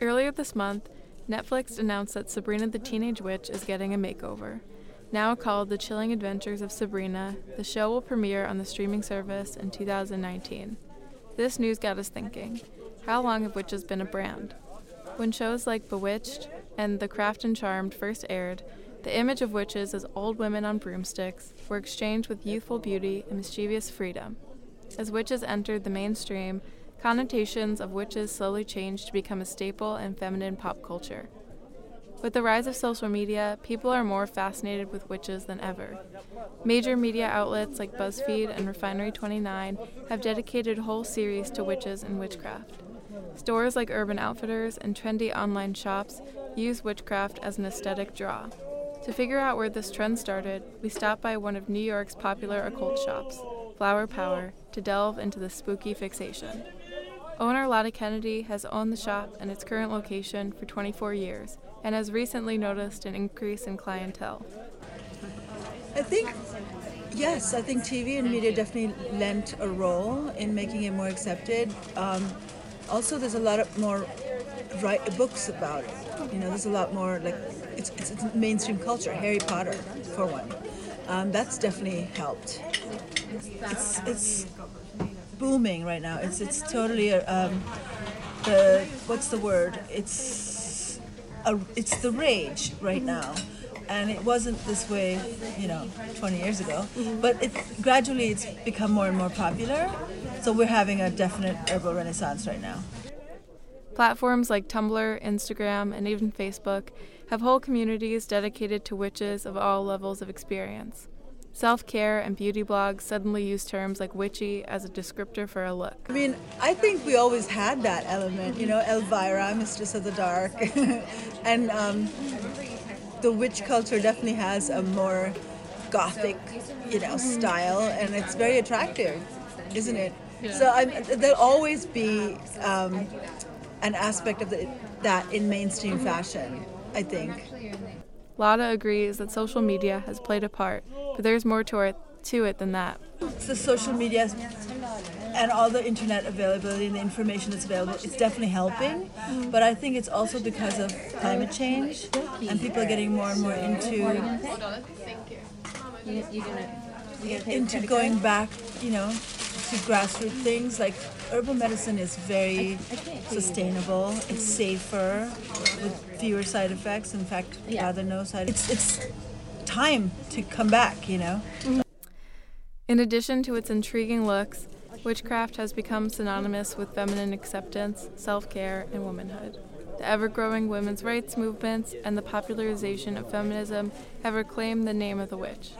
Earlier this month, Netflix announced that Sabrina the Teenage Witch is getting a makeover. Now called The Chilling Adventures of Sabrina, the show will premiere on the streaming service in 2019. This news got us thinking how long have witches been a brand? When shows like Bewitched and The Craft and Charmed first aired, the image of witches as old women on broomsticks were exchanged with youthful beauty and mischievous freedom. As witches entered the mainstream, connotations of witches slowly changed to become a staple in feminine pop culture. With the rise of social media, people are more fascinated with witches than ever. Major media outlets like BuzzFeed and Refinery29 have dedicated whole series to witches and witchcraft. Stores like Urban Outfitters and trendy online shops use witchcraft as an aesthetic draw. To figure out where this trend started, we stopped by one of New York's popular occult shops, Flower Power, to delve into the spooky fixation. Owner Lata Kennedy has owned the shop and its current location for 24 years and has recently noticed an increase in clientele. I think, yes, I think TV and media definitely lent a role in making it more accepted. Um, also, there's a lot of more write books about it. You know, there's a lot more like it's, it's, it's mainstream culture. Harry Potter, for one, um, that's definitely helped. It's, it's booming right now. It's it's totally um, the what's the word? It's a, it's the rage right now. And it wasn't this way, you know, 20 years ago. But it gradually it's become more and more popular. So we're having a definite herbal renaissance right now. Platforms like Tumblr, Instagram, and even Facebook have whole communities dedicated to witches of all levels of experience. Self care and beauty blogs suddenly use terms like witchy as a descriptor for a look. I mean, I think we always had that element, you know, Elvira, Mistress of the Dark. and um, the witch culture definitely has a more gothic, you know, style, and it's very attractive, isn't it? Yeah. So I'm, there'll always be um, an aspect of the, that in mainstream fashion, I think. Lata agrees that social media has played a part, but there's more to it, to it than that. It's the social media and all the internet availability and the information that's available, it's definitely helping. But I think it's also because of climate change and people are getting more and more into into going back, you know, to grassroots things like herbal medicine is very sustainable. It's safer with fewer side effects. In fact, rather no side. It's it's time to come back. You know. In addition to its intriguing looks, witchcraft has become synonymous with feminine acceptance, self-care, and womanhood. The ever-growing women's rights movements and the popularization of feminism have reclaimed the name of the witch.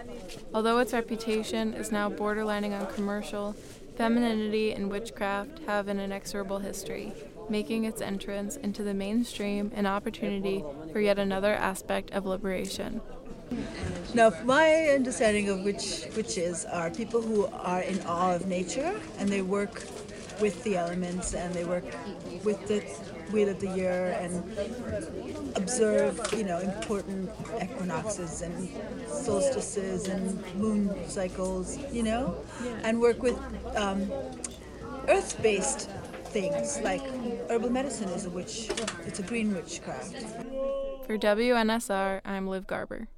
Although its reputation is now borderlining on commercial, Femininity and witchcraft have an inexorable history, making its entrance into the mainstream an opportunity for yet another aspect of liberation. Now, my understanding of witch witches are people who are in awe of nature and they work with the elements and they work with the wheel of the year and observe, you know, important equinoxes and solstices and moon cycles, you know, and work with um, earth-based things like herbal medicine is a witch, it's a green witchcraft. For WNSR, I'm Liv Garber.